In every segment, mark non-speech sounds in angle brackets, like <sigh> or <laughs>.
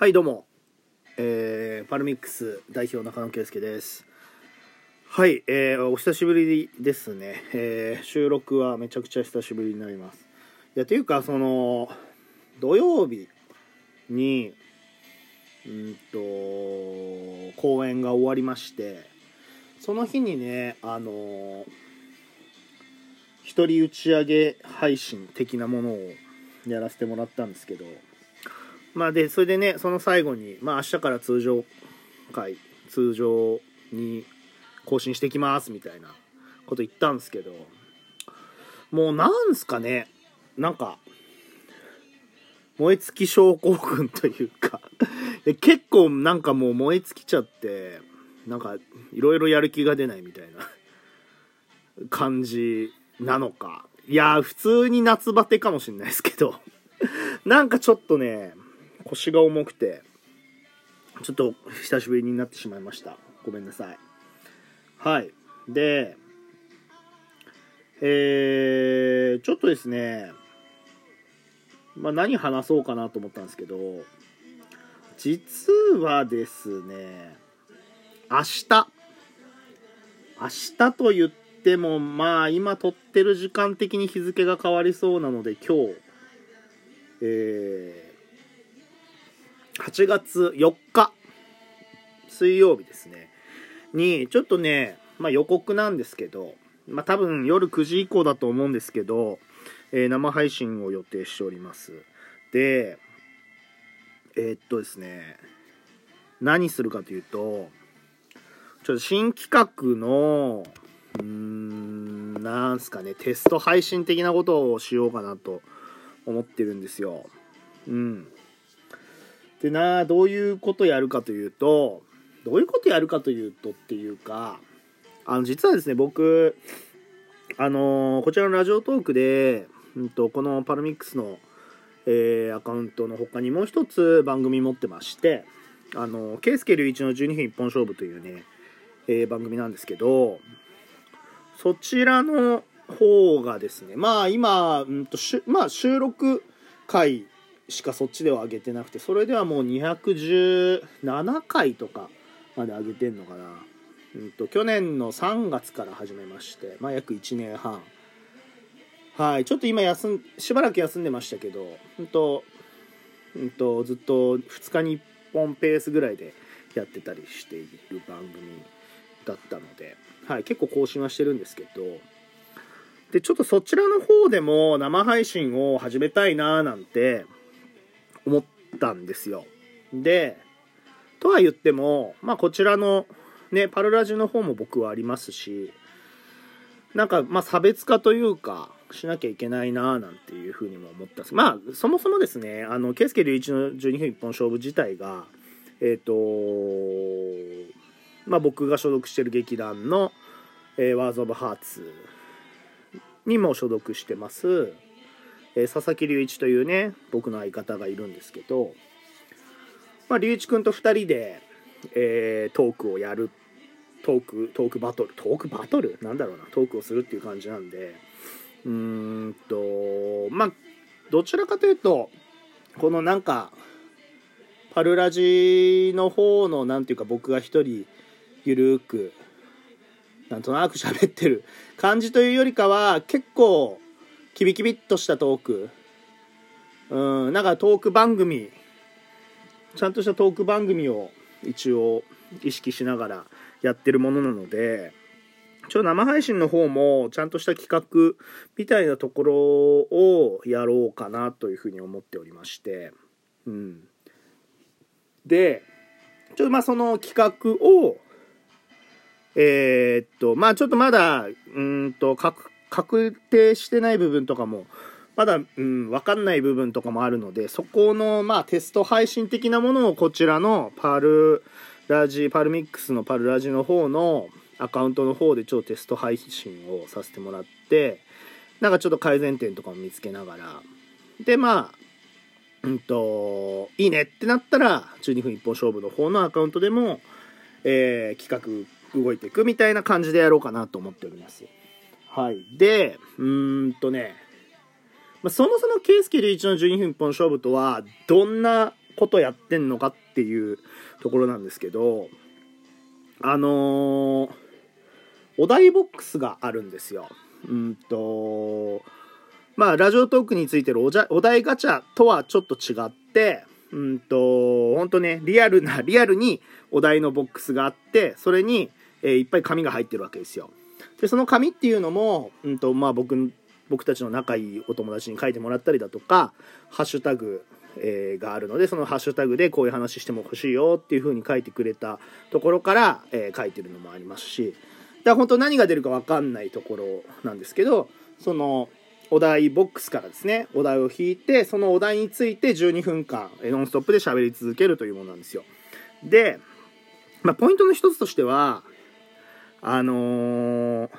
はいどうも、えー、パルミックス代表中野圭介です。はい、えー、お久しぶりですね、えー、収録はめちゃくちゃ久しぶりになります。いやというかその土曜日にうんと公演が終わりましてその日にねあの一人打ち上げ配信的なものをやらせてもらったんですけどまあでそれでねその最後にまあ明日から通常回通常に更新してきますみたいなこと言ったんですけどもうなんすかねなんか燃え尽き症候群というか <laughs> 結構なんかもう燃え尽きちゃってなんかいろいろやる気が出ないみたいな <laughs> 感じなのか。いや普通に夏バテかもしんないですけどなんかちょっとね腰が重くてちょっと久しぶりになってしまいました。ごめんなさい。はい。でえー、ちょっとですねまあ何話そうかなと思ったんですけど実はですね明日。明日と言ってもまあ今撮ってる時間的に日付が変わりそうなので今日えー、8月4日水曜日ですね。にちょっとね、まあ、予告なんですけど、まあ、多分夜9時以降だと思うんですけど、えー生配信を予定しております。でえーっとですね何するかというとちょっと新企画のうーんなんすかねテスト配信的なことをしようかなと思ってるんですよ。うん。でなどういうことやるかというとどういうことやるかというとっていうかあの実はですね僕あのーこちらのラジオトークで、うん、とこのパルミックスの、えーアカウントの他にもう一つ番組持ってましてあのー、ケイスケ隆一の12分一本勝負というね、えー番組なんですけどそちらの方がですねまあ今、うんとしゅまあ、収録回しかそっちでは上げてなくてそれではもう217回とかまで上げてんのかな、うん、と去年の3月から始めまして、まあ、約1年半。はいちょっと今休んしばらく休んでましたけど、うんとうん、とずっと2日に1本ペースぐらいでやってたりしている番組だったので、はい、結構更新はしてるんですけどでちょっとそちらの方でも生配信を始めたいなーなんて思ったんですよ。でとは言ってもまあこちらのねパルラジの方も僕はありますしなんかまあ差別化というかしなきゃいけないなーなんていうふうにも思ったんですまあそもそもですねあの圭介隆一の12分一本勝負自体がえっ、とまあ僕が所属してる劇団の、えーワーズ・オブ・ハーツにも所属してます、えー佐々木隆一というね僕の相方がいるんですけど、まあ、隆一君と2人で、えートークをやるトークトークバトルトークバトル？なんだろうなトークをするっていう感じなんでうーんとまあどちらかというとこのなんかパルラジの方のなんていうか僕が一人ゆるくなんとなく喋ってる感じというよりかは結構キビキビっとしたトーク。うんなんかトーク番組。ちゃんとしたトーク番組を一応意識しながらやってるものなのでちょっと生配信の方もちゃんとした企画みたいなところをやろうかなというふうに思っておりまして。うん。でちょっとまあその企画をえーっとまあちょっとまだうんと確確定してない部分とかもまだ、うん、分かんない部分とかもあるのでそこのまあテスト配信的なものをこちらのパルラジパルミックスのパルラジの方のアカウントの方でちょっとテスト配信をさせてもらってなんかちょっと改善点とかも見つけながらでまあうんといいねってなったら12分一本勝負の方のアカウントでも、えー企画動いていくみたいな感じでやろうかなと思っております。はいでうーんとね、まあ、そもそも圭介隆一の12分一本勝負とはどんなことやってんのかっていうところなんですけどあのー、お題ボックスがあるんですよ。うんとまあラジオトークについてるおじゃお題ガチャとはちょっと違ってうんと本当ねリアルなリアルにお題のボックスがあってそれに、えー、いっぱい紙が入ってるわけですよ。でその紙っていうのも、うんとまあ、僕僕たちの仲いいお友達に書いてもらったりだとかハッシュタグ、えー、があるのでそのハッシュタグでこういう話しても欲しいよっていう風に書いてくれたところから、えー、書いてるのもありますしだから本当何が出るか分かんないところなんですけどそのお題ボックスからですねお題を引いてそのお題について12分間ノンストップで喋り続けるというものなんですよ。で、まあ、ポイントの一つとしてはあのー、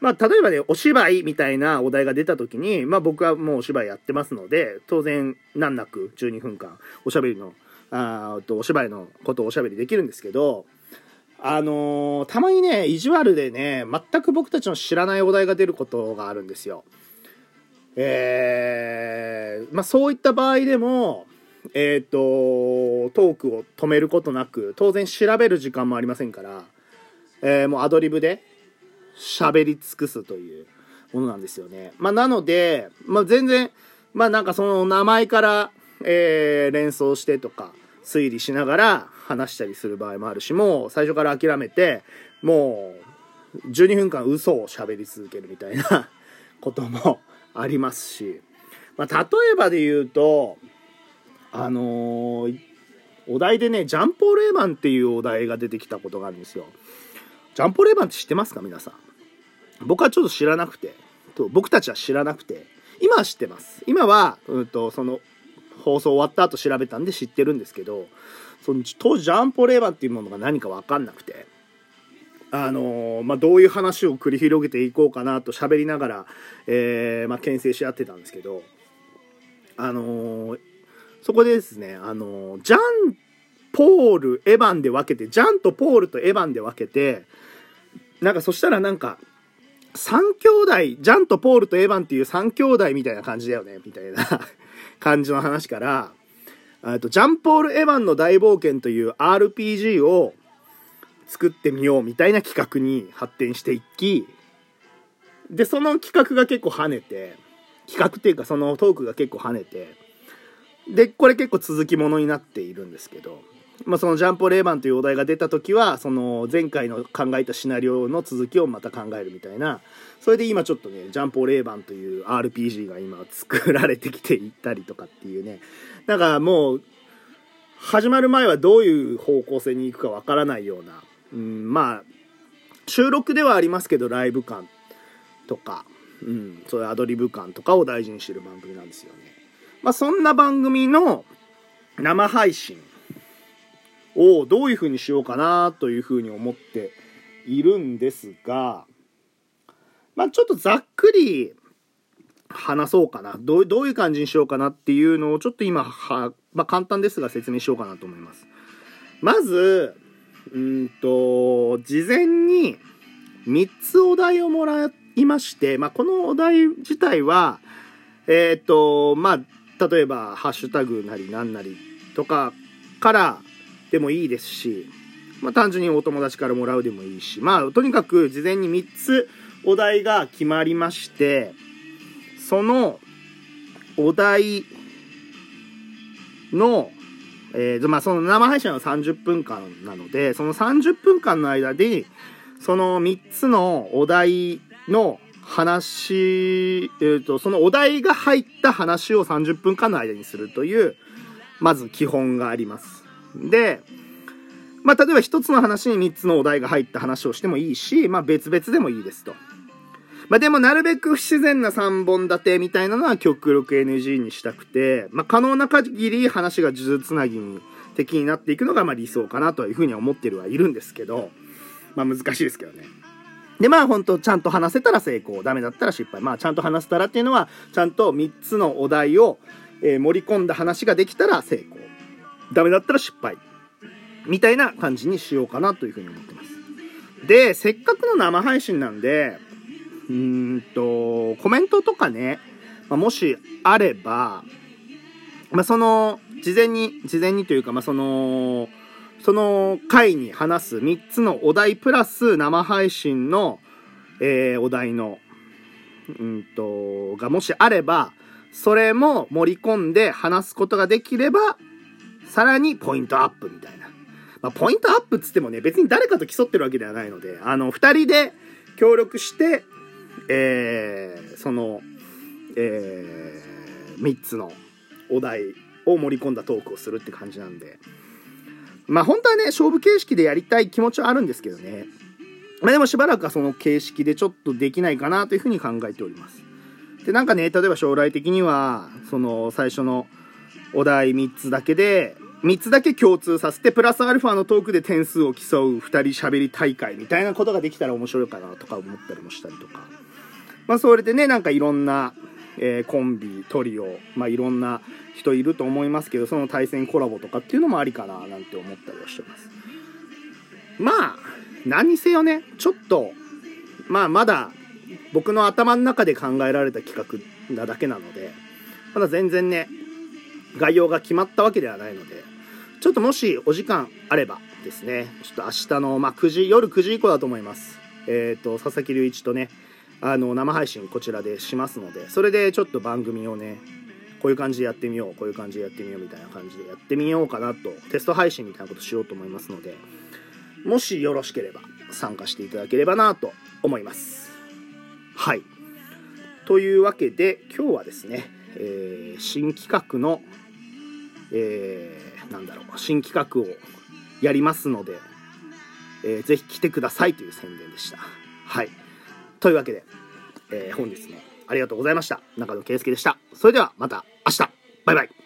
まあ、例えばね、お芝居みたいなお題が出た時に、まあ僕はもうお芝居やってますので、当然難なく12分間おしゃべりの、あとお芝居のことをおしゃべりできるんですけど、あのー、たまにね、意地悪でね、全く僕たちの知らないお題が出ることがあるんですよ。えー、まあそういった場合でも、えっ、ー、と、トークを止めることなく、当然調べる時間もありませんから、えー、もうアドリブで喋り尽くすというものなんですよね。まあ、なので、まあ、全然、まあ、なんかその名前から、えー、連想してとか、推理しながら話したりする場合もあるし、もう最初から諦めて、もう12分間嘘を喋り続けるみたいな <laughs> こともありますし、まあ、例えばで言うと、あのー、お題でね、ジャンポール・エマンっていうお題が出てきたことがあるんですよ。ジャンポレーバンって知ってますか？皆さん。僕はちょっと知らなくて、と僕たちは知らなくて、今は知ってます。今は、うんと、その、放送終わった後調べたんで知ってるんですけど、その当時ジャンポレーバンっていうものが何か分かんなくて、あのー、まあ、どういう話を繰り広げていこうかなと喋りながら、えー、まあ、牽制し合ってたんですけど、あのー、そこでですね、あのジャンポール、エヴァンで分けて、ジャンとポールとエヴァンで分けて、なんかそしたらなんか、3兄弟、ジャンとポールとエヴァンっていう3兄弟みたいな感じだよね、みたいな <laughs> 感じの話から、とジャンポール・エヴァンの大冒険という RPG を作ってみようみたいな企画に発展していき、で、その企画が結構跳ねて、企画っていうかそのトークが結構跳ねて、で、これ結構続きものになっているんですけど、まあ、そのジャンポ・レーバンというお題が出た時はその前回の考えたシナリオの続きをまた考えるみたいな。それで今ちょっとねジャンポ・レーバンという RPG が今作られてきていったりとかっていうね。だからもう始まる前はどういう方向性に行くかわからないような、うん、まあ収録ではありますけどライブ感とか、うん、そういうアドリブ感とかを大事にしてる番組なんですよね。まあ、そんな番組の生配信をどういう風にしようかなという風に思っているんですが、まあ、ちょっとざっくり話そうかなどうどういう感じにしようかなっていうのをちょっと今は、まあ、簡単ですが説明しようかなと思います。まずうんと事前に3つお題をもらいまして、まあ、このお題自体はえっ、ー、とまあ例えばハッシュタグなりなんなりとかからでもいいですし、まあ、単純にお友達からもらうでもいいし、まあ、とにかく事前に3つお題が決まりまして、そのお題の、えー、まあ、その生配信は30分間なので、その30分間の間で、その3つのお題の話、えーと、そのお題が入った話を30分間の間にするという、まず基本があります。で、まあ、例えば一つの話に3つのお題が入った話をしてもいいし、まあ、別々でもいいですと。まあ、でもなるべく不自然な3本立てみたいなのは極力 NG にしたくて、まあ、可能な限り話が数珠つなぎに的になっていくのがま理想かなというふうには思ってるはいるんですけど、まあ難しいですけどね。で、まあ本当ちゃんと話せたら成功、ダメだったら失敗。まあちゃんと話せたらっていうのは、ちゃんと3つのお題を、え、盛り込んだ話ができたら成功。ダメだったら失敗。みたいな感じにしようかなというふうに思ってます。で、せっかくの生配信なんで、うーんと、コメントとかね、まあ、もしあれば、まあ、その事前に、事前にというか、まあ、その、その回に話す3つのお題プラス生配信の、えー、お題の、うんと、がもしあれば、それも盛り込んで話すことができれば、さらにポイントアップみたいな。まあ、ポイントアップっつってもね、別に誰かと競ってるわけではないので、あの、二人で協力して、えー、その、えー、3つのお題を盛り込んだトークをするって感じなんで、まあ本当はね、勝負形式でやりたい気持ちはあるんですけどね。まあでもしばらくはその形式でちょっとできないかなというふうに考えております。で、なんかね、例えば将来的には、その最初のお題3つだけで、3つだけ共通させて、プラスアルファのトークで点数を競う2人喋り大会みたいなことができたら面白いかなとか思ったりもしたりとか。まあそれでね、なんかいろんな、えー、コンビ、トリオ、まあいろんな人いると思いますけど、その対戦コラボとかっていうのもありかななんて思ったりはしてます。まあ、何にせよね、ちょっと、まあまだ僕の頭の中で考えられた企画なだけなので、まだ全然ね、概要が決まったわけではないので、ちょっともしお時間あればですね、ちょっと明日の、まあ、9時、夜9時以降だと思います。えっ、ー、と、佐々木隆一とね、あの、生配信こちらでしますので、それでちょっと番組をね、こういう感じでやってみよう、こういう感じでやってみようみたいな感じでやってみようかなと、テスト配信みたいなことしようと思いますので、もしよろしければ参加していただければなと思います。はい。というわけで、今日はですね、えー、新企画の、えー、なんだろう、新企画をやりますので、えー、ぜひ来てくださいという宣伝でした。はい。というわけで、えー、本日もありがとうございました。中野圭介でした。それではまた明日バイバイ